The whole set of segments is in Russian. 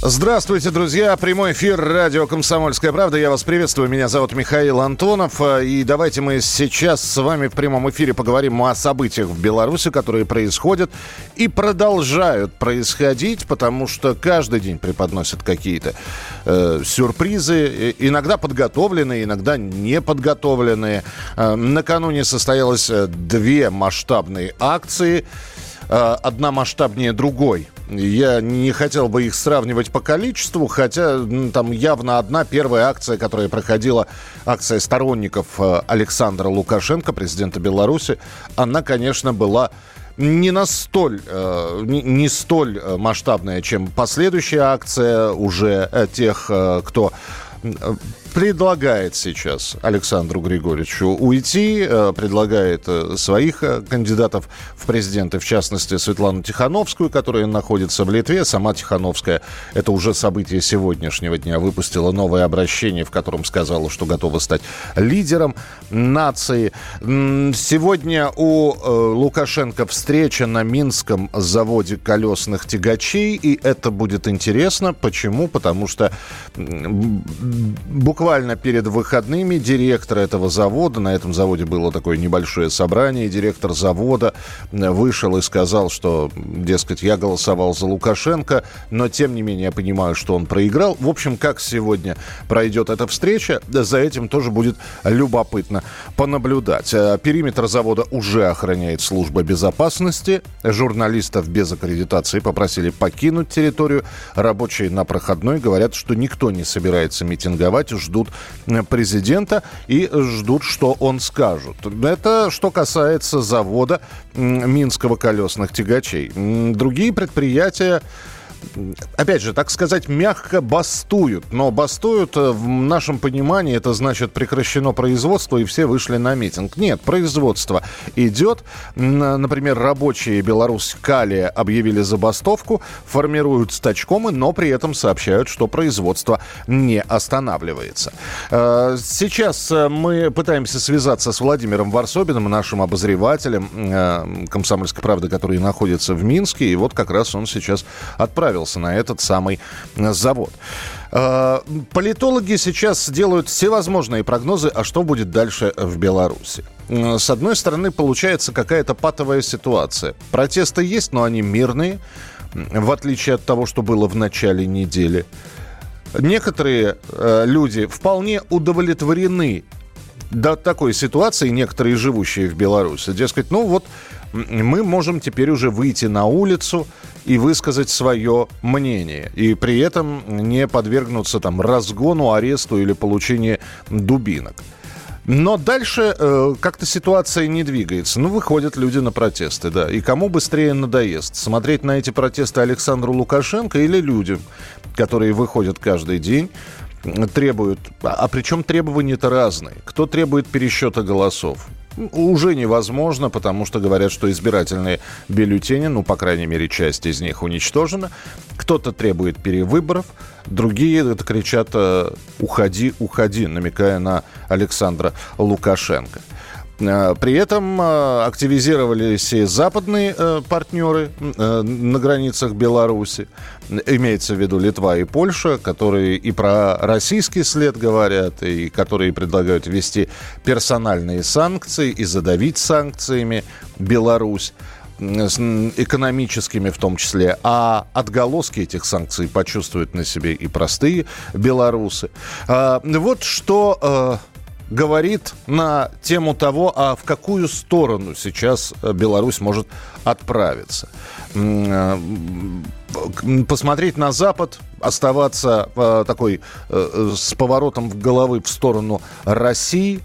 Здравствуйте, друзья. Прямой эфир радио «Комсомольская правда». Я вас приветствую. Меня зовут Михаил Антонов. И давайте мы сейчас с вами в прямом эфире поговорим о событиях в Беларуси, которые происходят и продолжают происходить, потому что каждый день преподносят какие-то э, сюрпризы, иногда подготовленные, иногда не подготовленные. Э, накануне состоялось э, две масштабные акции э, одна масштабнее другой. Я не хотел бы их сравнивать по количеству, хотя там явно одна первая акция, которая проходила, акция сторонников э, Александра Лукашенко, президента Беларуси, она, конечно, была не настоль, э, не, столь масштабная, чем последующая акция уже тех, кто предлагает сейчас Александру Григорьевичу уйти, э, предлагает э, своих э, кандидатов в президенты, в частности, Светлану Тихановскую, которая находится в Литве. Сама Тихановская, это уже событие сегодняшнего дня, выпустила новое обращение, в котором сказала, что готова стать лидером нации. Сегодня у Лукашенко встреча на Минском заводе колесных тягачей, и это будет интересно. Почему? Потому что буквально перед выходными директор этого завода, на этом заводе было такое небольшое собрание, директор завода вышел и сказал, что, дескать, я голосовал за Лукашенко, но тем не менее я понимаю, что он проиграл. В общем, как сегодня пройдет эта встреча, за этим тоже будет любопытно понаблюдать. Э, периметр завода уже охраняет служба безопасности. Журналистов без аккредитации попросили покинуть территорию. Рабочие на проходной говорят, что никто не собирается ждут э, президента и ждут, что он скажет. Это что касается завода Минского колесных тягачей. Другие предприятия опять же, так сказать, мягко бастуют. Но бастуют э, в нашем понимании, это значит прекращено производство и все вышли на митинг. Нет, производство идет. Например, рабочие Беларусь Калия объявили забастовку, формируют стачкомы, но при этом сообщают, что производство не останавливается. Э, сейчас э, мы пытаемся связаться с Владимиром Варсобиным, нашим обозревателем «Комсомольской правды», который находится в Минске. И вот как раз он сейчас отправил отправился на этот самый э, завод. Э, политологи сейчас делают всевозможные прогнозы, а что будет дальше в Беларуси. Э, с одной стороны, получается какая-то патовая ситуация. Протесты есть, но они мирные, в отличие от того, что было в начале недели. Некоторые люди вполне удовлетворены до такой ситуации, некоторые живущие в Беларуси. Дескать, ну вот мы можем теперь уже выйти на улицу и высказать свое мнение. И при этом не подвергнуться там разгону, аресту или получению дубинок. Но дальше э, как-то ситуация не двигается. Ну, выходят люди на протесты, да. И кому быстрее надоест? Смотреть на эти протесты Александру Лукашенко или людям, которые выходят каждый день, требуют... А, а причем требования-то разные. Кто требует пересчета голосов? Уже невозможно, потому что говорят, что избирательные бюллетени, ну, по крайней мере, часть из них уничтожена. Кто-то требует перевыборов, другие кричат э, «уходи, уходи», намекая на Александра Лукашенко. Э, при этом э, активизировались и западные партнеры на границах Беларуси. Имеется в виду Литва и Польша, которые и про российский след говорят, и которые предлагают ввести персональные санкции и задавить санкциями Беларусь экономическими в том числе, а отголоски этих санкций почувствуют на себе и простые белорусы. Вот что говорит на тему того, а в какую сторону сейчас э, Беларусь может отправиться. Э, посмотреть на Запад, оставаться э, такой с поворотом в головы в сторону России.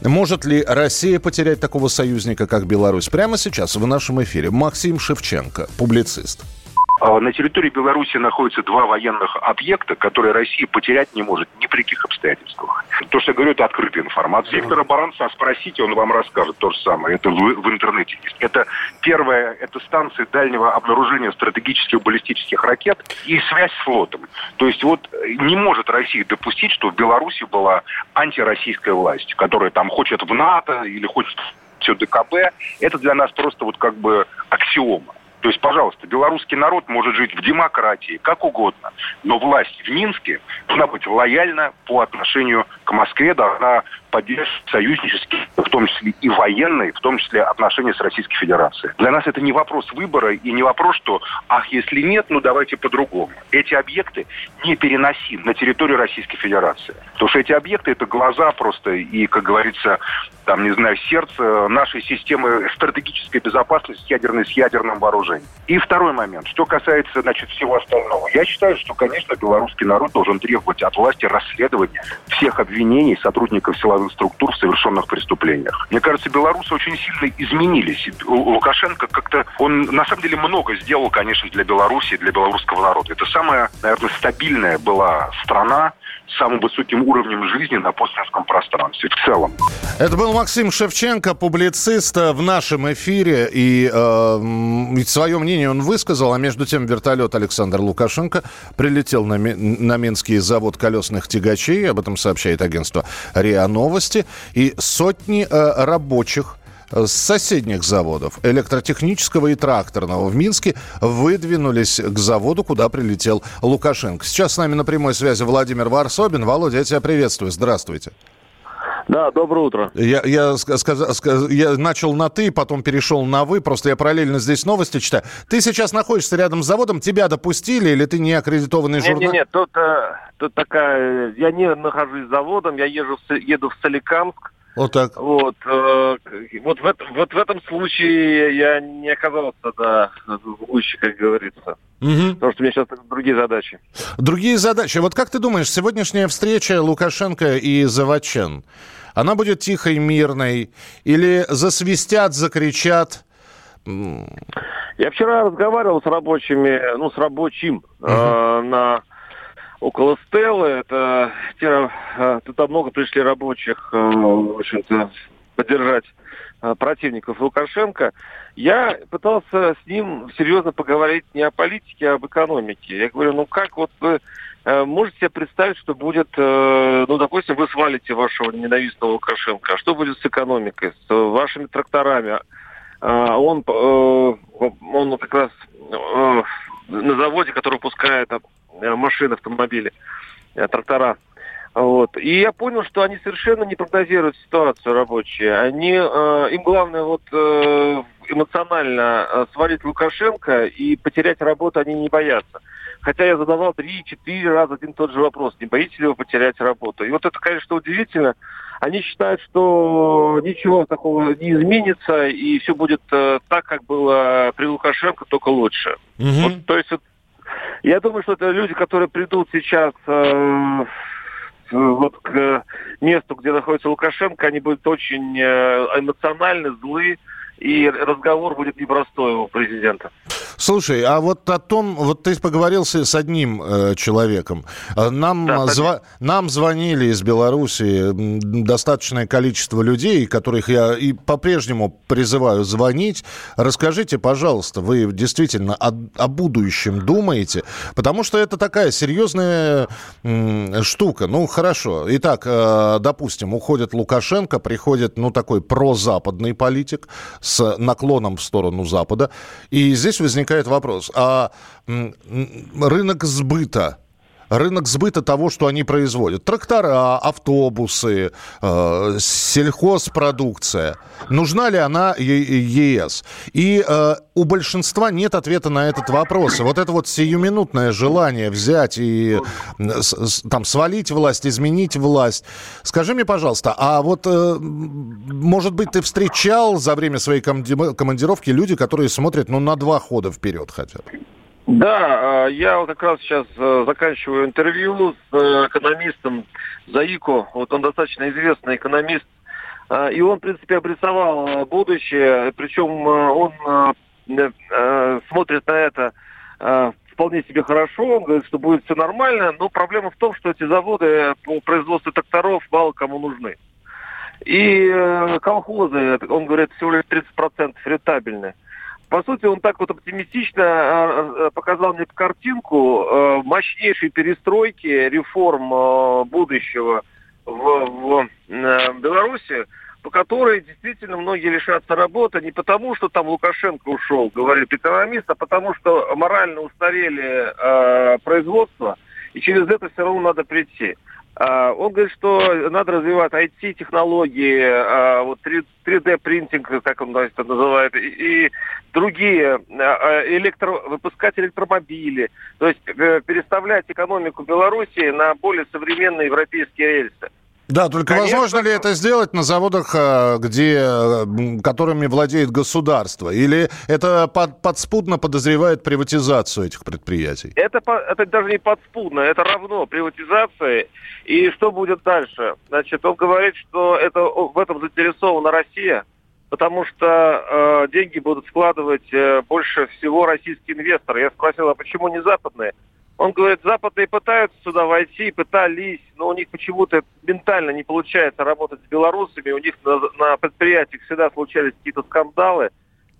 Может ли Россия потерять такого союзника, как Беларусь? Прямо сейчас в нашем эфире Максим Шевченко, публицист. А, на территории Беларуси находятся два военных объекта, которые Россия потерять не может ни при каких обстоятельствах. То, что я говорю, это открытая информация. Виктора Баранца спросите, он вам расскажет то же самое. Это в, в интернете есть. Это первая, это станция дальнего обнаружения стратегических баллистических ракет и связь с флотом. То есть вот не может Россия допустить, что в Беларуси была антироссийская власть, которая там хочет в НАТО или хочет все ДКБ. Это для нас просто вот как бы аксиома. То есть, пожалуйста, белорусский народ может жить в демократии, как угодно, но власть в Минске должна быть лояльна по отношению к Москве, должна поддерживать союзнические, в том числе и военные, в том числе отношения с Российской Федерацией. Для нас это не вопрос выбора и не вопрос, что, ах, если нет, ну давайте по-другому. Эти объекты не переносим на территорию Российской Федерации. Потому что эти объекты это глаза просто и, как говорится, там, не знаю, сердце нашей системы стратегической безопасности ядерной с ядерным вооружением. И второй момент, что касается, значит, всего остального. Я считаю, что, конечно, белорусский народ должен требовать от власти расследования всех обвинений сотрудников силовых структур в совершенных преступлениях. Мне кажется, белорусы очень сильно изменились. Лукашенко как-то, он на самом деле много сделал, конечно, для Беларуси, для белорусского народа. Это самая, наверное, стабильная была страна, самым высоким уровнем жизни на постсоветском пространстве в целом. Это был Максим Шевченко, публицист э, в нашем эфире. И э, свое мнение он высказал. А между тем вертолет Александр Лукашенко прилетел на, на Минский завод колесных тягачей. Об этом сообщает агентство РИА Новости. И сотни э, рабочих с соседних заводов, электротехнического и тракторного в Минске, выдвинулись к заводу, куда прилетел Лукашенко. Сейчас с нами на прямой связи Владимир Варсобин. Володя, я тебя приветствую. Здравствуйте. Да, доброе утро. Я, я, сказ, сказ, я начал на «ты», потом перешел на «вы», просто я параллельно здесь новости читаю. Ты сейчас находишься рядом с заводом, тебя допустили или ты не аккредитованный журналист? Нет, нет, тут, э, тут такая... Я не нахожусь за заводом, я езжу, еду в Соликамск, вот так. Вот, э, вот, в, вот в этом случае я не оказался, да, в гуще, как говорится. Угу. Потому что у меня сейчас другие задачи. Другие задачи. Вот как ты думаешь, сегодняшняя встреча Лукашенко и Завачен, она будет тихой, мирной? Или засвистят, закричат? Я вчера разговаривал с рабочими, ну, с рабочим угу. э, на около Стеллы. Это те, э, туда много пришли рабочих, э, в общем-то, поддержать э, противников Лукашенко. Я пытался с ним серьезно поговорить не о политике, а об экономике. Я говорю, ну как вот вы можете себе представить, что будет, ну, допустим, вы свалите вашего ненавистного Лукашенко, а что будет с экономикой, с вашими тракторами? Он, он как раз на заводе, который выпускает Э, машины, автомобили, э, трактора. Вот. И я понял, что они совершенно не прогнозируют ситуацию рабочие. Они, э, им главное вот э, эмоционально э, свалить Лукашенко и потерять работу они не боятся. Хотя я задавал три-четыре раза один и тот же вопрос, не боитесь ли вы потерять работу? И вот это, конечно, удивительно. Они считают, что ничего такого не изменится, и все будет э, так, как было при Лукашенко, только лучше. Угу. Вот, то есть вот, я думаю, что это люди, которые придут сейчас э, вот к месту, где находится Лукашенко, они будут очень э, эмоциональны, злы, и разговор будет непростой у президента. Слушай, а вот о том, вот ты поговорил с одним э, человеком. Э, нам, да, зва- нам звонили из Беларуси достаточное количество людей, которых я и по-прежнему призываю звонить. Расскажите, пожалуйста, вы действительно о, о будущем думаете? Потому что это такая серьезная м, штука. Ну, хорошо. Итак, э, допустим, уходит Лукашенко, приходит, ну, такой прозападный политик с наклоном в сторону Запада. И здесь возникает вопрос, а рынок сбыта рынок сбыта того, что они производят. Трактора, автобусы, э, сельхозпродукция. Нужна ли она ЕС? И э, у большинства нет ответа на этот вопрос. вот это вот сиюминутное желание взять и там свалить власть, изменить власть. Скажи мне, пожалуйста, а вот, э, может быть, ты встречал за время своей командировки люди, которые смотрят ну, на два хода вперед хотя бы? Да, а, я как раз сейчас э, заканчиваю интервью с э, экономистом Заико. Вот он достаточно известный экономист. А, и он, в принципе, обрисовал э, будущее. Причем он смотрит на это вполне себе хорошо, он говорит, что будет все нормально, но проблема в том, что эти заводы по производству тракторов мало кому нужны. И колхозы, он говорит, всего лишь 30% рентабельны. По сути, он так вот оптимистично э, э, показал мне картинку э, мощнейшей перестройки, реформ будущего в, в Беларуси, по которой действительно многие лишатся работы не потому, что там Лукашенко ушел, говорит экономист, а потому что морально устарели э, производства, и через это все равно надо прийти. А, он говорит, что надо развивать IT-технологии, а, вот 3D-принтинг, как он это называет, и другие, а, электро, выпускать электромобили, то есть э, переставлять экономику Беларуси на более современные европейские рельсы. Да, только Конечно, возможно ли это сделать на заводах, э, где, которыми владеет государство? Или это под, подспудно подозревает приватизацию этих предприятий? Это, это даже не подспудно, это равно приватизации. И что будет дальше? Значит, он говорит, что это, в этом заинтересована Россия, потому что э, деньги будут складывать э, больше всего российские инвесторы. Я спросил, а почему не западные? Он говорит, западные пытаются сюда войти, пытались, но у них почему-то ментально не получается работать с белорусами, у них на, на предприятиях всегда случались какие-то скандалы.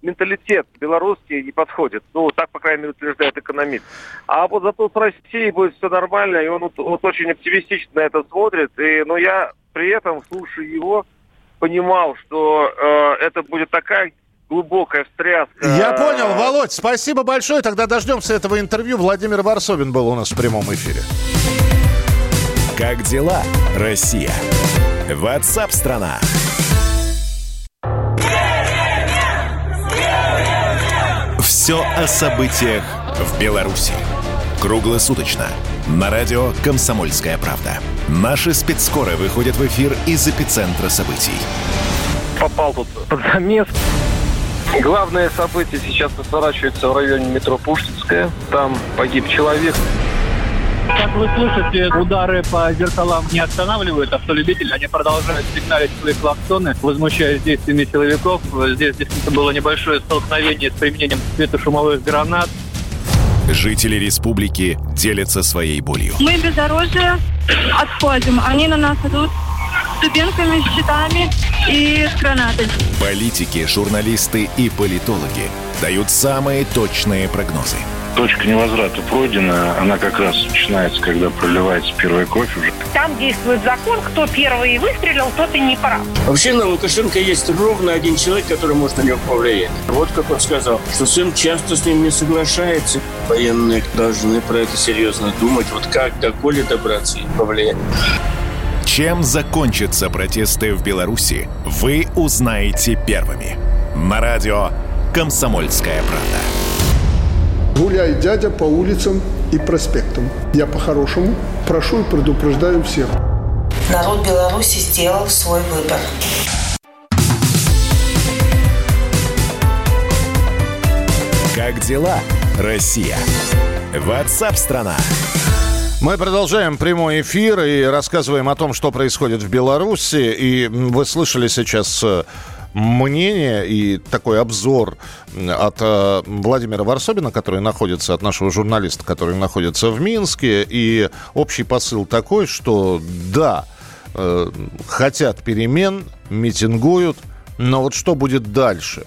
Менталитет белорусский не подходит. Ну, так, по крайней мере, утверждает экономист. А вот зато с Россией будет все нормально, и он вот, вот очень оптимистично это смотрит. И, но я при этом, слушая его, понимал, что э, это будет такая глубокая встряска. Я понял, Володь, спасибо большое. Тогда дождемся этого интервью. Владимир Варсобин был у нас в прямом эфире. Как дела, Россия? Ватсап-страна! Все о событиях в Беларуси. Круглосуточно. На радио «Комсомольская правда». Наши спецскоры выходят в эфир из эпицентра событий. Попал тут под замес. Главное событие сейчас разворачивается в районе метро Пушкинская. Там погиб человек. Как вы слышите, удары по зеркалам не останавливают автолюбителей. Они продолжают сигналить свои клаксоны, возмущаясь действиями силовиков. Здесь действительно было небольшое столкновение с применением светошумовых гранат. Жители республики делятся своей болью. Мы бездорожье отходим. Они на нас идут с дубинками, с щитами и с гранатой. Политики, журналисты и политологи дают самые точные прогнозы. Точка невозврата пройдена, она как раз начинается, когда проливается первая кровь уже. Там действует закон, кто первый выстрелил, тот и не прав. Вообще на Лукашенко есть ровно один человек, который может на него повлиять. Вот как он сказал, что сын часто с ним не соглашается. Военные должны про это серьезно думать, вот как до Коли добраться и повлиять. Чем закончатся протесты в Беларуси, вы узнаете первыми. На радио «Комсомольская правда». Гуляй, дядя, по улицам и проспектам. Я по-хорошему прошу и предупреждаю всех. Народ Беларуси сделал свой выбор. Как дела, Россия? Ватсап-страна! страна мы продолжаем прямой эфир и рассказываем о том, что происходит в Беларуси. И вы слышали сейчас э, мнение и такой обзор от э, Владимира Варсобина, который находится, от нашего журналиста, который находится в Минске. И общий посыл такой, что да, э, хотят перемен, митингуют, но вот что будет дальше?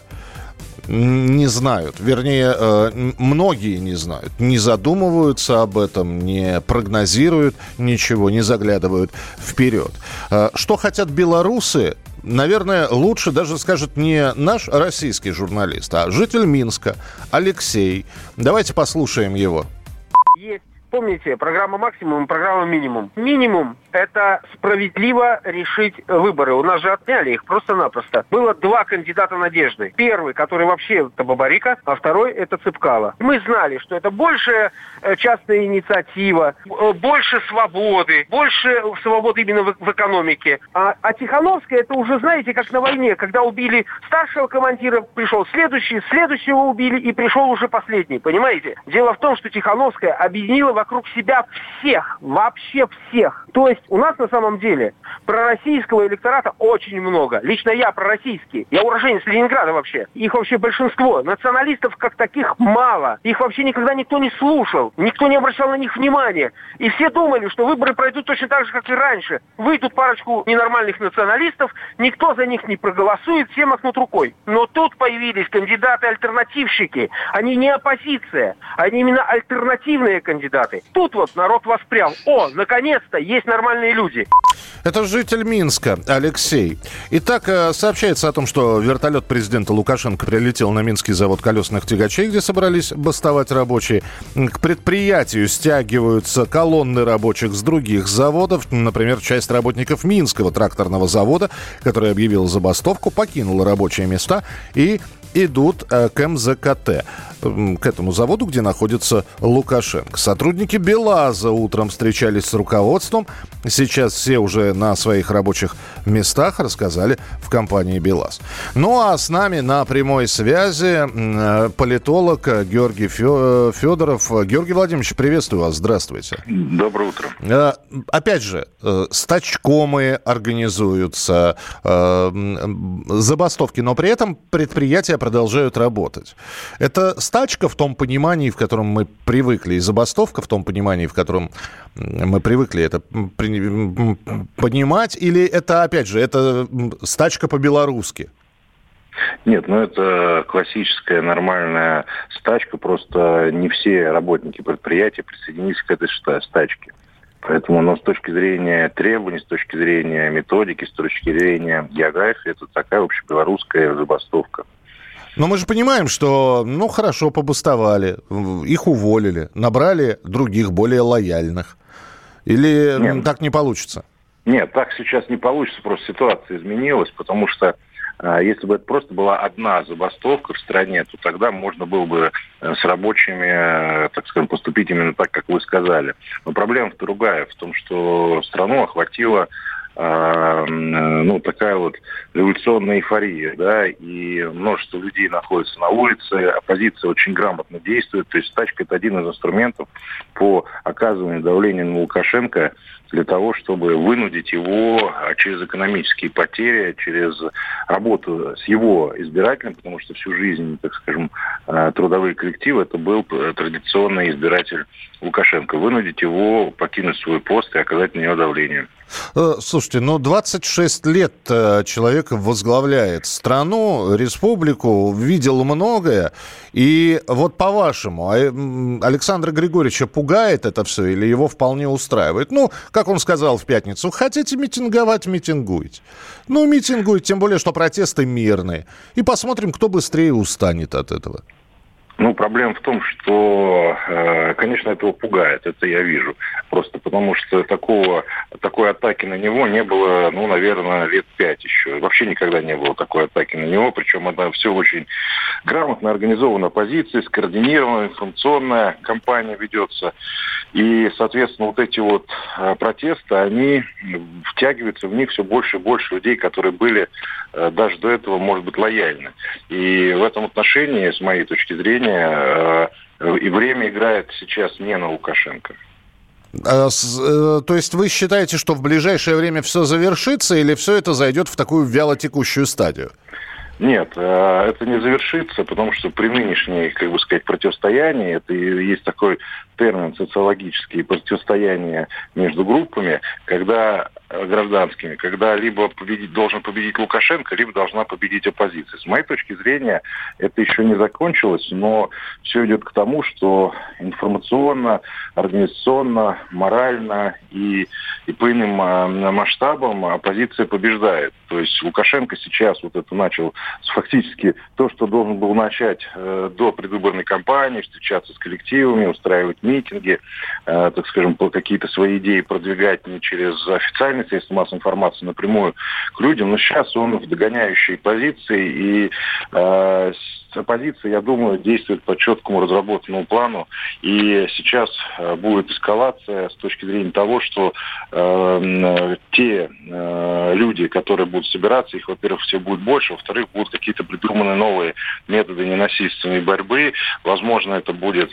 Не знают. Вернее, э, многие не знают. Не задумываются об этом, не прогнозируют ничего, не заглядывают вперед. Э, что хотят белорусы, наверное, лучше даже скажет не наш российский журналист, а житель Минска Алексей. Давайте послушаем его. Есть Помните, программа максимум и программа минимум. Минимум – это справедливо решить выборы. У нас же отняли их просто-напросто. Было два кандидата надежды. Первый, который вообще это Бабарика, а второй – это Цыпкала. Мы знали, что это больше э, частная инициатива, э, больше свободы, больше свободы именно в, в экономике. А, а Тихановская – это уже, знаете, как на войне, когда убили старшего командира, пришел следующий, следующего убили и пришел уже последний, понимаете? Дело в том, что Тихановская объединила вокруг себя всех, вообще всех. То есть у нас на самом деле пророссийского электората очень много. Лично я пророссийский. Я уроженец Ленинграда вообще. Их вообще большинство. Националистов как таких мало. Их вообще никогда никто не слушал. Никто не обращал на них внимания. И все думали, что выборы пройдут точно так же, как и раньше. Выйдут парочку ненормальных националистов, никто за них не проголосует, все махнут рукой. Но тут появились кандидаты-альтернативщики. Они не оппозиция, они именно альтернативные кандидаты. Тут вот народ воспрял. О, наконец-то есть нормальные люди. Это житель Минска, Алексей. Итак, э, сообщается о том, что вертолет президента Лукашенко прилетел на Минский завод колесных тягачей, где собрались бастовать рабочие. К предприятию стягиваются колонны рабочих с других заводов. Например, часть работников Минского тракторного завода, который объявил забастовку, покинула рабочие места и идут э, к МЗКТ к этому заводу, где находится Лукашенко. Сотрудники БелАЗа утром встречались с руководством. Сейчас все уже на своих рабочих местах рассказали в компании БелАЗ. Ну а с нами на прямой связи э, политолог Георгий Федоров. Георгий Владимирович, приветствую вас. Здравствуйте. Доброе утро. Э, опять же, э, стачкомы организуются, забастовки, но при этом предприятия продолжают работать. Это стачка в том понимании, в котором мы привыкли, и забастовка в том понимании, в котором мы привыкли это понимать, или это, опять же, это стачка по-белорусски? Нет, ну это классическая нормальная стачка, просто не все работники предприятия присоединились к этой стачке. Поэтому, но с точки зрения требований, с точки зрения методики, с точки зрения географии, это такая общебелорусская забастовка. Но мы же понимаем, что, ну, хорошо, побустовали, их уволили, набрали других, более лояльных. Или Нет. так не получится? Нет, так сейчас не получится, просто ситуация изменилась, потому что а, если бы это просто была одна забастовка в стране, то тогда можно было бы э, с рабочими, э, так скажем, поступить именно так, как вы сказали. Но проблема другая, в том, что страну охватило а, ну, такая вот революционная эйфория, да, и множество людей находится на улице, оппозиция очень грамотно действует, то есть стачка это один из инструментов по оказыванию давления на Лукашенко для того, чтобы вынудить его а, через экономические потери, через работу с его избирателем, потому что всю жизнь, так скажем, а, трудовые коллективы, это был э, традиционный избиратель Лукашенко, вынудить его покинуть свой пост и оказать на него давление. Э, слушайте, ну 26 лет э, человек возглавляет страну, республику, видел многое. И вот по-вашему, а, Александра Григорьевича пугает это все или его вполне устраивает? Ну, как он сказал в пятницу, хотите митинговать, митингуйте. Ну, митингуйте, тем более, что протесты мирные. И посмотрим, кто быстрее устанет от этого. Ну, проблема в том, что, э, конечно, этого пугает, это я вижу. Просто потому что такого, такой атаки на него не было, ну, наверное, лет пять еще. Вообще никогда не было такой атаки на него, причем это все очень грамотно организована позиция, скоординированная информационная кампания ведется. И, соответственно, вот эти вот э, протесты, они втягиваются в них все больше и больше людей, которые были э, даже до этого, может быть, лояльны. И в этом отношении, с моей точки зрения, э, и время играет сейчас не на Лукашенко. А, э, то есть вы считаете, что в ближайшее время все завершится или все это зайдет в такую вялотекущую стадию? Нет, э, это не завершится, потому что при нынешней, как бы сказать, противостоянии, это есть такой термин социологический, противостояние между группами, когда Э, гражданскими, когда либо победить, должен победить Лукашенко, либо должна победить оппозиция. С моей точки зрения, это еще не закончилось, но все идет к тому, что информационно, организационно, морально и, и по иным э, масштабам оппозиция побеждает. То есть Лукашенко сейчас вот это начал фактически то, что должен был начать э, до предвыборной кампании, встречаться с коллективами, устраивать митинги, э, так скажем, какие-то свои идеи продвигать не через официальные средства массовой информации напрямую к людям, но сейчас он в догоняющей позиции, и э, оппозиция, я думаю, действует по четкому разработанному плану, и сейчас э, будет эскалация с точки зрения того, что те люди, которые будут собираться, их, во-первых, все будет больше, во-вторых, будут какие-то придуманы новые методы ненасильственной борьбы, возможно, это будет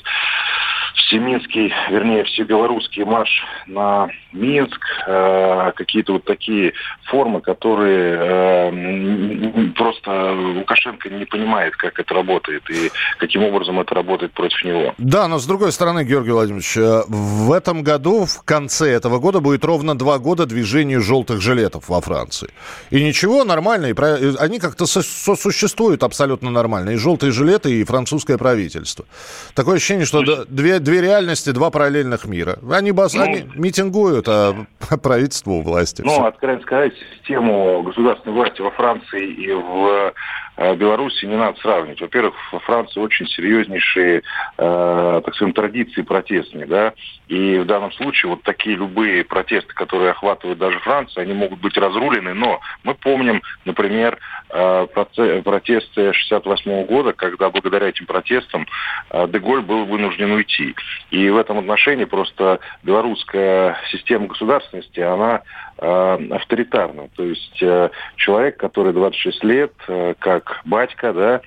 всеминский, вернее, всебелорусский марш на Минск, э, какие-то вот такие формы, которые э, просто Лукашенко не понимает, как это работает и каким образом это работает против него. Да, но с другой стороны, Георгий Владимирович, э, в этом году, в конце этого года, будет ровно два года движению желтых жилетов во Франции. И ничего, нормально, и про... они как-то сосуществуют абсолютно нормально. И желтые жилеты, и французское правительство. Такое ощущение, что две, две реальности, два параллельных мира. Они, бас... ну, они митингуют, а правительство у власти. Ну, Все. откровенно сказать, систему государственной власти во Франции и в Беларуси не надо сравнивать. Во-первых, во Франции очень серьезнейшие, э, так скажем, традиции протестные, да, и в данном случае вот такие любые протесты, которые охватывают даже Францию, они могут быть разрулены, но мы помним, например, э, протесты 68 года, когда благодаря этим протестам э, Деголь был вынужден уйти. И в этом отношении просто белорусская система государственности, она э, авторитарна. То есть человек, который 26 лет, как батька, да,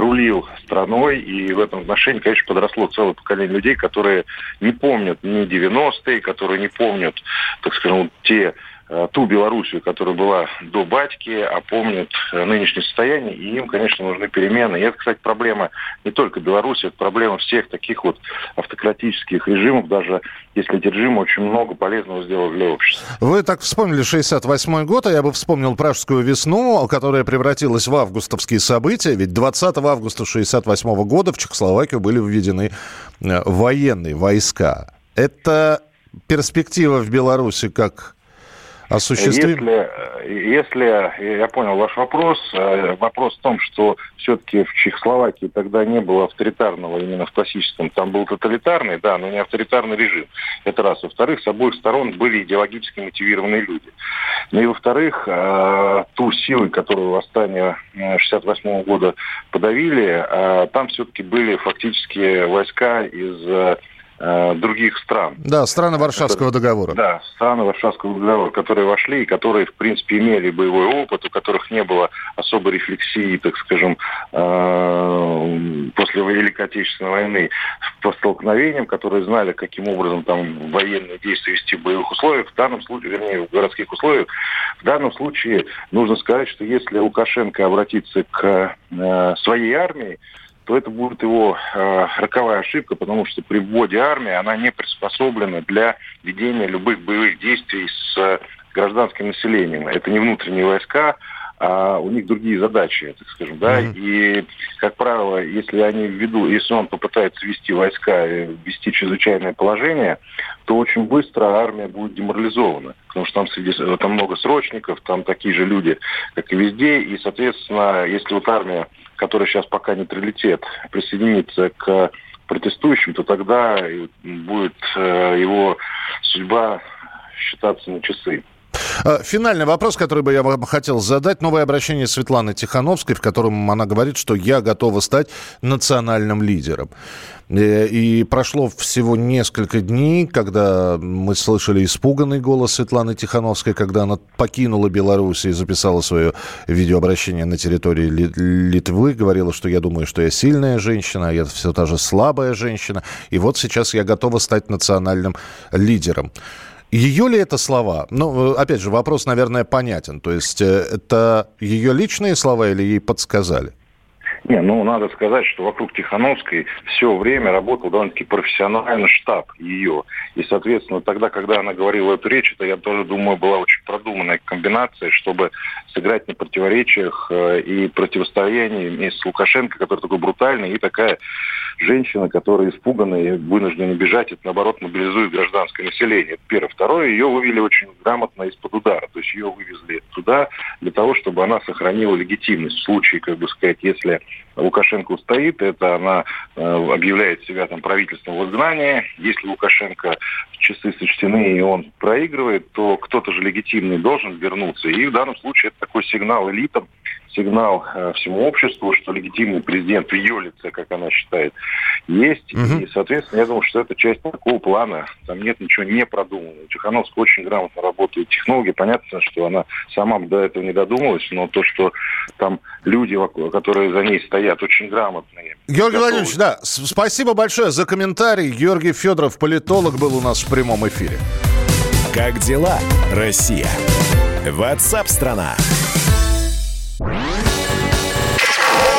рулил страной, и в этом отношении, конечно, подросло целое поколение людей, которые не помнят ни 90-е, которые не помнят, так скажем, те Э, ту Белоруссию, которая была до батьки, а помнят э, нынешнее состояние, и им, конечно, нужны перемены. И это, кстати, проблема не только Беларуси, это проблема всех таких вот автократических режимов, даже если эти режимы очень много полезного сделали для общества. Вы так вспомнили 68 год, а я бы вспомнил Пражскую весну, которая превратилась в августовские события, ведь 20 августа 68 года в Чехословакию были введены э, военные войска. Это перспектива в Беларуси как осуществим? Если, если я понял ваш вопрос, э, вопрос в том, что все-таки в Чехословакии тогда не было авторитарного именно в классическом, там был тоталитарный, да, но не авторитарный режим. Это раз. Во-вторых, с обоих сторон были идеологически мотивированные люди. Ну и во-вторых, э, ту силу, которую восстание 68 года подавили, э, там все-таки были фактически войска из Э, других стран. Да, страны Варшавского договора. Да, страны Варшавского договора, которые вошли и которые, в принципе, имели боевой опыт, у которых не было особой рефлексии, так скажем, э, после Великой Отечественной войны по столкновениям, которые знали, каким образом там военные действия вести в боевых условиях, в данном случае, вернее, в городских условиях, в данном случае нужно сказать, что если Лукашенко обратится к э, своей армии, то это будет его э, роковая ошибка, потому что при вводе армии она не приспособлена для ведения любых боевых действий с э, гражданским населением. Это не внутренние войска, а у них другие задачи, так скажем, да, mm-hmm. и, как правило, если они введут, если он попытается ввести войска, ввести чрезвычайное положение, то очень быстро армия будет деморализована, потому что там среди там много срочников, там такие же люди, как и везде, и, соответственно, если вот армия который сейчас пока нейтралитет, присоединится к протестующим, то тогда будет э, его судьба считаться на часы. А, финальный вопрос, который бы я хотел задать. Новое обращение Светланы Тихановской, в котором она говорит, что я готова стать национальным лидером. Э, и прошло всего несколько дней, когда мы слышали испуганный голос Светланы Тихановской, когда она покинула Беларусь и записала свое видеообращение на территории Литвы, говорила, что я думаю, что я сильная женщина, а я все та же слабая женщина, и вот сейчас я готова стать национальным лидером. Ее ли это слова? Ну, опять же, вопрос, наверное, понятен. То есть э, это ее личные слова или ей подсказали? Не, ну, надо сказать, что вокруг Тихановской все время работал довольно-таки профессиональный штаб ее. И, соответственно, тогда, когда она говорила эту речь, это, я тоже думаю, была очень продуманная комбинация, чтобы сыграть на противоречиях э, и противостоянии с Лукашенко, который такой брутальный, и такая женщина, которая испугана и вынуждена бежать, это, наоборот, мобилизует гражданское население. Это первое. Второе, ее вывели очень грамотно из-под удара. То есть ее вывезли туда для того, чтобы она сохранила легитимность в случае, как бы сказать, если Лукашенко устоит, это она э, объявляет себя там правительством в изгнании. Если Лукашенко часы сочтены и он проигрывает, то кто-то же легитимный должен вернуться. И в данном случае это такой сигнал элитам, сигнал э, всему обществу, что легитимный президент в ее лице, как она считает, есть. Угу. И, соответственно, я думаю, что это часть такого плана. Там нет ничего не продуманного. Тихановская очень грамотно работают технологи. Понятно, что она сама до этого не додумалась, но то, что там люди, которые за ней стоят, очень грамотные. Георгий готовы. Владимирович, да, спасибо большое за комментарий. Георгий Федоров, политолог, был у нас в прямом эфире. Как дела, Россия? Ватсап-страна!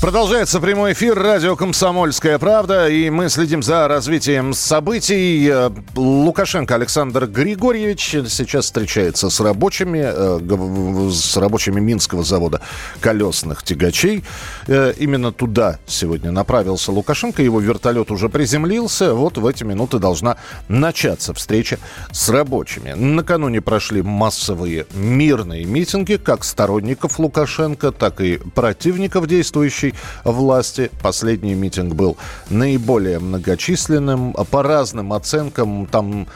Продолжается прямой эфир радио «Комсомольская правда», и мы следим за развитием событий. Э, Лукашенко Александр Григорьевич сейчас встречается с рабочими, э, с рабочими Минского завода колесных тягачей. Э, именно туда сегодня направился Лукашенко, его вертолет уже приземлился. Вот в эти минуты должна начаться встреча с рабочими. Накануне прошли массовые мирные митинги, как сторонников Лукашенко, так и противников действующей предыдущей власти. Последний митинг был наиболее многочисленным. По разным оценкам там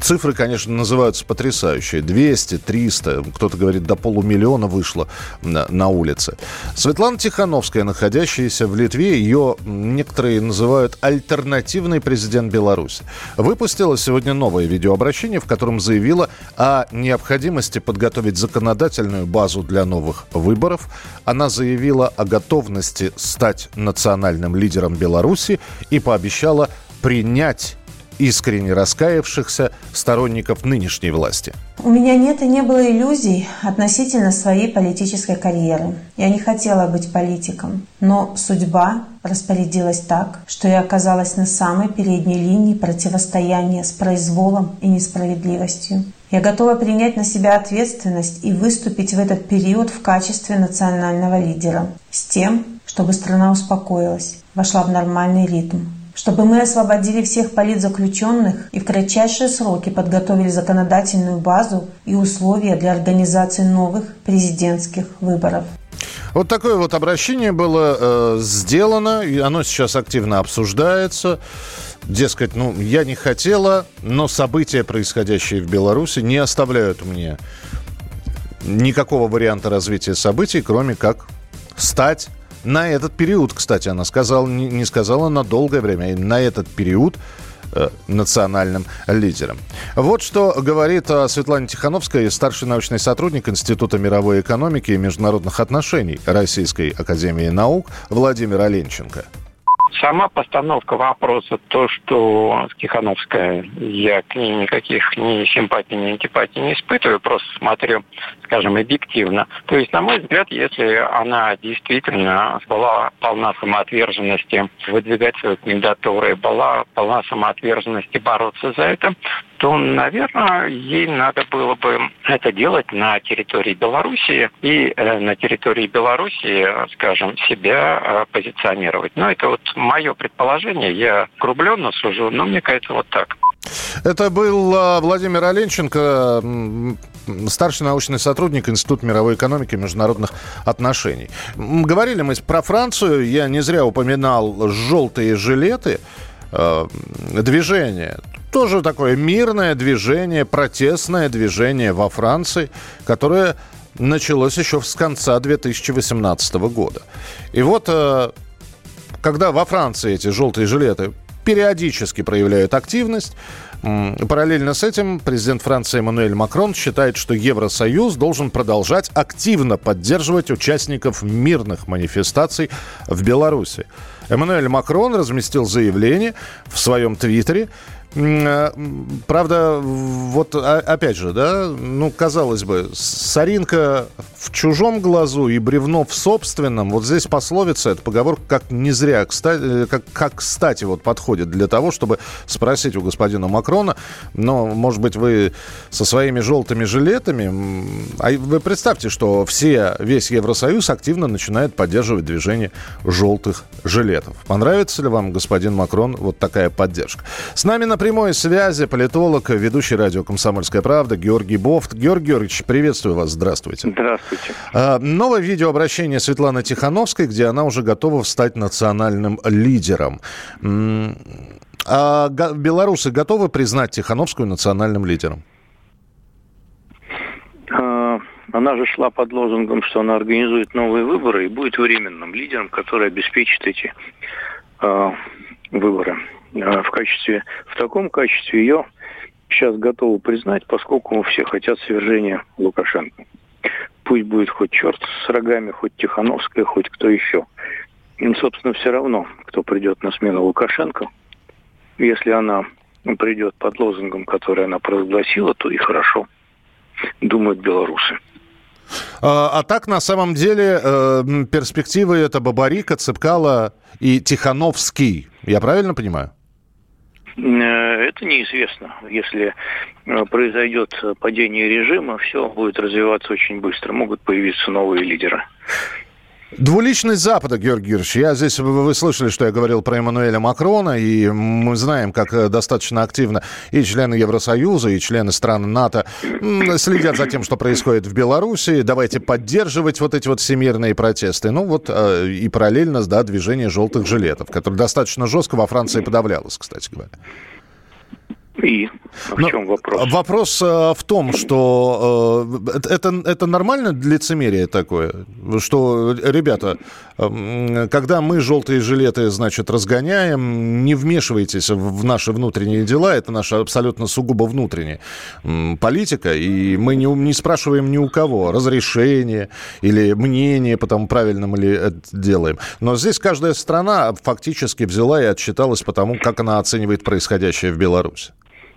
Цифры, конечно, называются потрясающие. 200, 300, кто-то говорит, до полумиллиона вышло на, на улице. Светлана Тихановская, находящаяся в Литве, ее некоторые называют альтернативный президент Беларуси, выпустила сегодня новое видеообращение, в котором заявила о необходимости подготовить законодательную базу для новых выборов. Она заявила о готовности стать национальным лидером Беларуси и пообещала принять искренне раскаявшихся сторонников нынешней власти. У меня нет и не было иллюзий относительно своей политической карьеры. Я не хотела быть политиком, но судьба распорядилась так, что я оказалась на самой передней линии противостояния с произволом и несправедливостью. Я готова принять на себя ответственность и выступить в этот период в качестве национального лидера с тем, чтобы страна успокоилась, вошла в нормальный ритм чтобы мы освободили всех политзаключенных и в кратчайшие сроки подготовили законодательную базу и условия для организации новых президентских выборов. Вот такое вот обращение было э, сделано, и оно сейчас активно обсуждается. Дескать, ну, я не хотела, но события, происходящие в Беларуси, не оставляют мне никакого варианта развития событий, кроме как стать на этот период, кстати, она сказала, не сказала на долгое время, а на этот период э, национальным лидером. Вот что говорит о Светлане Тихановской, старший научный сотрудник Института мировой экономики и международных отношений Российской Академии Наук Владимир Оленченко. Сама постановка вопроса, то, что Тихановская, я к ней никаких ни симпатий, ни антипатий не испытываю, просто смотрю, скажем, объективно. То есть, на мой взгляд, если она действительно была полна самоотверженности выдвигать свои кандидатуры, была полна самоотверженности бороться за это, то, наверное, ей надо было бы это делать на территории Белоруссии и э, на территории Белоруссии, скажем, себя э, позиционировать. Но это вот мое предположение, я грубленно сужу, но мне кажется вот так. Это был э, Владимир Оленченко, старший научный сотрудник Института мировой экономики и международных отношений. Говорили мы про Францию, я не зря упоминал желтые жилеты, э, движение тоже такое мирное движение, протестное движение во Франции, которое началось еще с конца 2018 года. И вот, э, когда во Франции эти желтые жилеты периодически проявляют активность, Параллельно с этим президент Франции Эммануэль Макрон считает, что Евросоюз должен продолжать активно поддерживать участников мирных манифестаций в Беларуси. Эммануэль Макрон разместил заявление в своем твиттере, правда, вот опять же, да, ну, казалось бы, соринка в чужом глазу и бревно в собственном. Вот здесь пословица, эта поговорка как не зря, кстати, как, как кстати вот подходит для того, чтобы спросить у господина Макрона, но, может быть, вы со своими желтыми жилетами, а вы представьте, что все, весь Евросоюз активно начинает поддерживать движение желтых жилетов. Понравится ли вам, господин Макрон, вот такая поддержка? С нами на прямой связи политолог, ведущий радио «Комсомольская правда» Георгий Бофт. Георгий Георгиевич, приветствую вас, здравствуйте. Здравствуйте. А, новое видеообращение Светланы Тихановской, где она уже готова стать национальным лидером. А белорусы готовы признать Тихановскую национальным лидером? А, она же шла под лозунгом, что она организует новые выборы и будет временным лидером, который обеспечит эти э, выборы. А, в качестве, в таком качестве ее сейчас готовы признать, поскольку все хотят свержения Лукашенко. Пусть будет хоть черт с рогами, хоть Тихановская, хоть кто еще. Им, собственно, все равно, кто придет на смену Лукашенко. Если она придет под лозунгом, который она провозгласила, то и хорошо, думают белорусы. А, а так, на самом деле, э, перспективы это Бабарика, Цепкала и Тихановский. Я правильно понимаю? Э, это неизвестно. Если э, произойдет падение режима, все будет развиваться очень быстро. Могут появиться новые лидеры. Двуличность Запада, Георгий Георгиевич. Я здесь, вы слышали, что я говорил про Эммануэля Макрона, и мы знаем, как э, достаточно активно и члены Евросоюза, и члены стран НАТО следят за тем, что происходит в Беларуси. Давайте поддерживать вот эти вот всемирные протесты. Ну вот и параллельно, да, движение желтых жилетов, которое достаточно жестко во Франции подавлялось, кстати говоря. И в Но чем вопрос? Вопрос э, в том, что э, это, это нормально лицемерие такое, что, ребята, э, когда мы желтые жилеты, значит, разгоняем, не вмешивайтесь в наши внутренние дела, это наша абсолютно сугубо внутренняя э, политика, и мы не, не спрашиваем ни у кого разрешение или мнение, потому правильно мы ли это делаем. Но здесь каждая страна фактически взяла и отчиталась по тому, как она оценивает происходящее в Беларуси.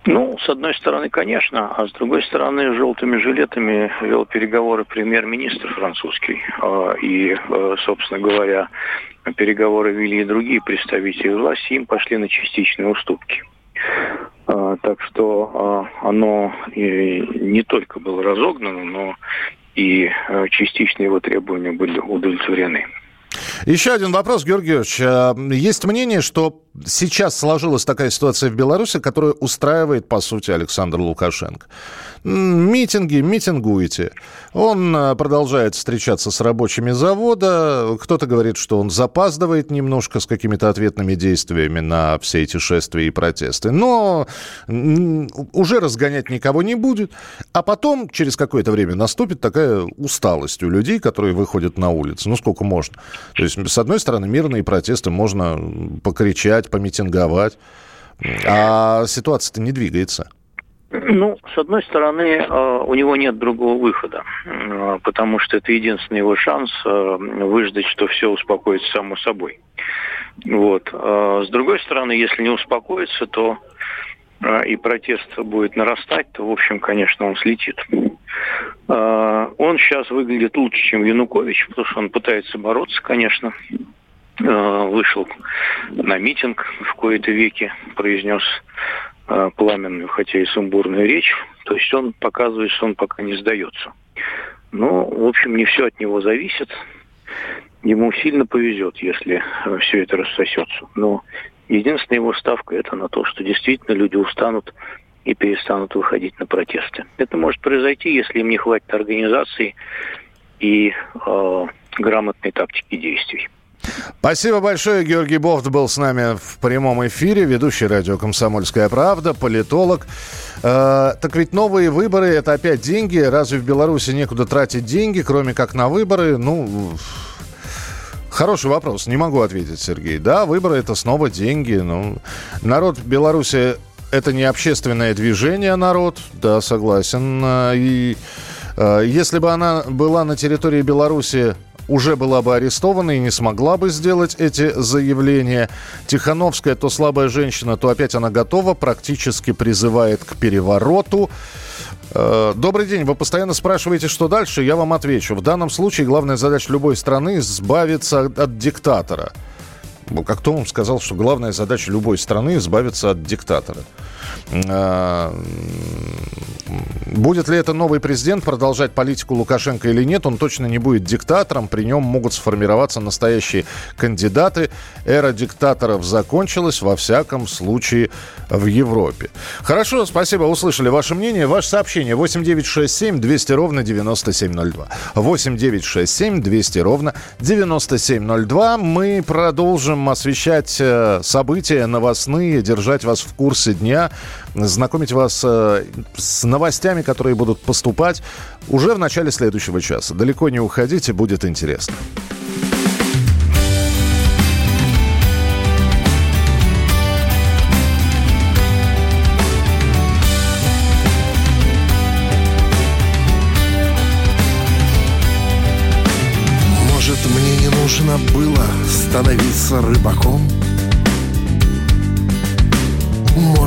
Ну, с одной стороны, конечно, а с другой стороны, желтыми жилетами вел переговоры премьер-министр французский. А, и, э, собственно говоря, переговоры вели и другие представители власти, им пошли на частичные уступки. А, так что оно не только было разогнано, но и э, частично его требования были удовлетворены. Еще один вопрос, Георгий Георгиевич. Э, есть мнение, что сейчас сложилась такая ситуация в Беларуси, которая устраивает, по сути, Александр Лукашенко. Митинги, митингуете. Он э, продолжает встречаться с рабочими завода. Кто-то говорит, что он запаздывает немножко с какими-то ответными действиями на все эти шествия и протесты. Но уже разгонять никого не будет. А потом, через какое-то время, наступит такая усталость у людей, которые выходят на улицу. Ну, сколько можно. То есть, с одной стороны, мирные протесты можно покричать, помитинговать. А ситуация-то не двигается. Ну, с одной стороны, э, у него нет другого выхода, э, потому что это единственный его шанс э, выждать, что все успокоится само собой. Вот. С другой стороны, если не успокоится, то и протест будет нарастать, то, в общем, конечно, он слетит. Он сейчас выглядит лучше, чем Янукович, потому что он пытается бороться, конечно. Вышел на митинг в кои-то веки, произнес пламенную, хотя и сумбурную речь. То есть он показывает, что он пока не сдается. Но, в общем, не все от него зависит. Ему сильно повезет, если э, все это рассосется. Но единственная его ставка это на то, что действительно люди устанут и перестанут выходить на протесты. Это может произойти, если им не хватит организации и э, грамотной тактики действий. Спасибо большое. Георгий Бофт был с нами в прямом эфире, ведущий радио «Комсомольская правда», политолог. Э, так ведь новые выборы – это опять деньги. Разве в Беларуси некуда тратить деньги, кроме как на выборы? Ну, Хороший вопрос, не могу ответить, Сергей. Да, выборы это снова деньги. Ну, народ Беларуси это не общественное движение, народ, да, согласен. И э, если бы она была на территории Беларуси уже была бы арестована и не смогла бы сделать эти заявления. Тихановская то слабая женщина, то опять она готова, практически призывает к перевороту. Э, добрый день. Вы постоянно спрашиваете, что дальше. Я вам отвечу. В данном случае главная задача любой страны – избавиться от диктатора. Как то он сказал, что главная задача любой страны – избавиться от диктатора. А, будет ли это новый президент продолжать политику Лукашенко или нет, он точно не будет диктатором. При нем могут сформироваться настоящие кандидаты. Эра диктаторов закончилась, во всяком случае, в Европе. Хорошо, спасибо, услышали ваше мнение. Ваше сообщение 8967 200 ровно 9702. 8967 200 ровно 9702. Мы продолжим освещать э, события новостные, держать вас в курсе дня знакомить вас э, с новостями, которые будут поступать уже в начале следующего часа. Далеко не уходите, будет интересно. Может, мне не нужно было становиться рыбаком?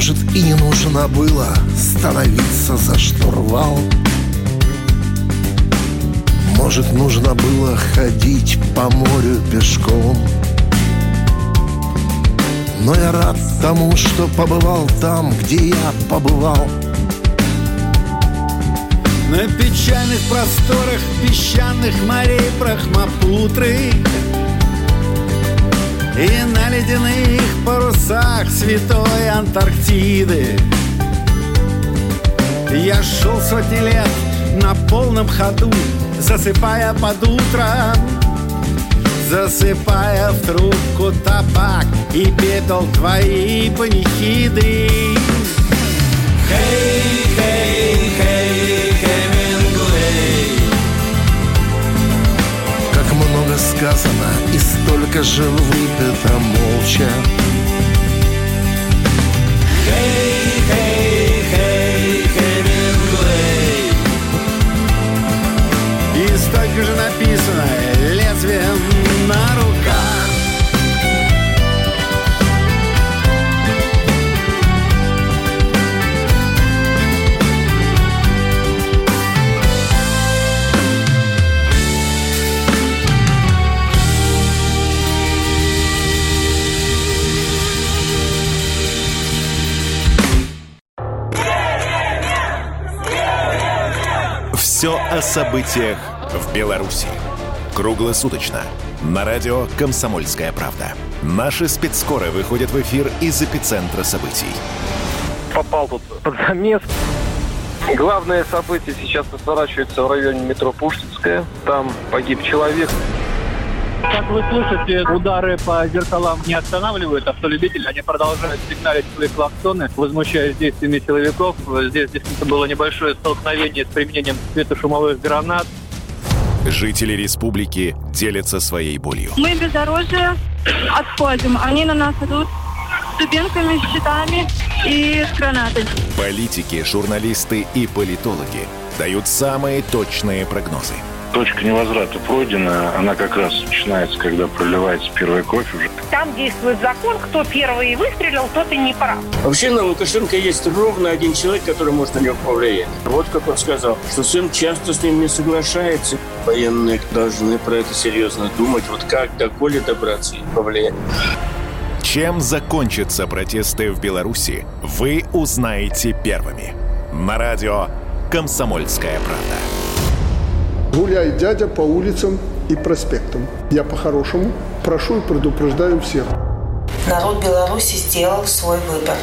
Может и не нужно было становиться за штурвал. Может нужно было ходить по морю пешком. Но я рад тому, что побывал там, где я побывал. На печальных просторах песчаных морей Брахмапутры и на ледяных парусах святой Антарктиды. Я шел сотни лет на полном ходу Засыпая под утро Засыпая в трубку табак И пепел твои панихиды. Хей, хей, хей, много сказано и столько же выпито молча. Хемингуэй И столько же написано лезвием на руках о событиях в Беларуси. Круглосуточно. На радио «Комсомольская правда». Наши спецскоры выходят в эфир из эпицентра событий. Попал тут под замес. Главное событие сейчас разворачивается в районе метро Пушкинская. Там погиб человек. Как вы слышите, удары по зеркалам не останавливают автолюбителей. Они продолжают сигналить свои клаксоны, возмущаясь действиями силовиков. Здесь действительно было небольшое столкновение с применением светошумовых гранат. Жители республики делятся своей болью. Мы без оружия отходим. Они на нас идут с дубинками, с щитами и с гранатами. Политики, журналисты и политологи дают самые точные прогнозы. Точка невозврата пройдена, она как раз начинается, когда проливается первая кофе уже. Там действует закон, кто первый выстрелил, тот и не прав. Вообще на Лукашенко есть ровно один человек, который может на него повлиять. Вот как он сказал, что сын часто с ним не соглашается. Военные должны про это серьезно думать. Вот как до Коли добраться и повлиять. Чем закончатся протесты в Беларуси, вы узнаете первыми. На радио «Комсомольская правда». Гуляй, дядя, по улицам и проспектам. Я по-хорошему прошу и предупреждаю всех. Народ Беларуси сделал свой выбор.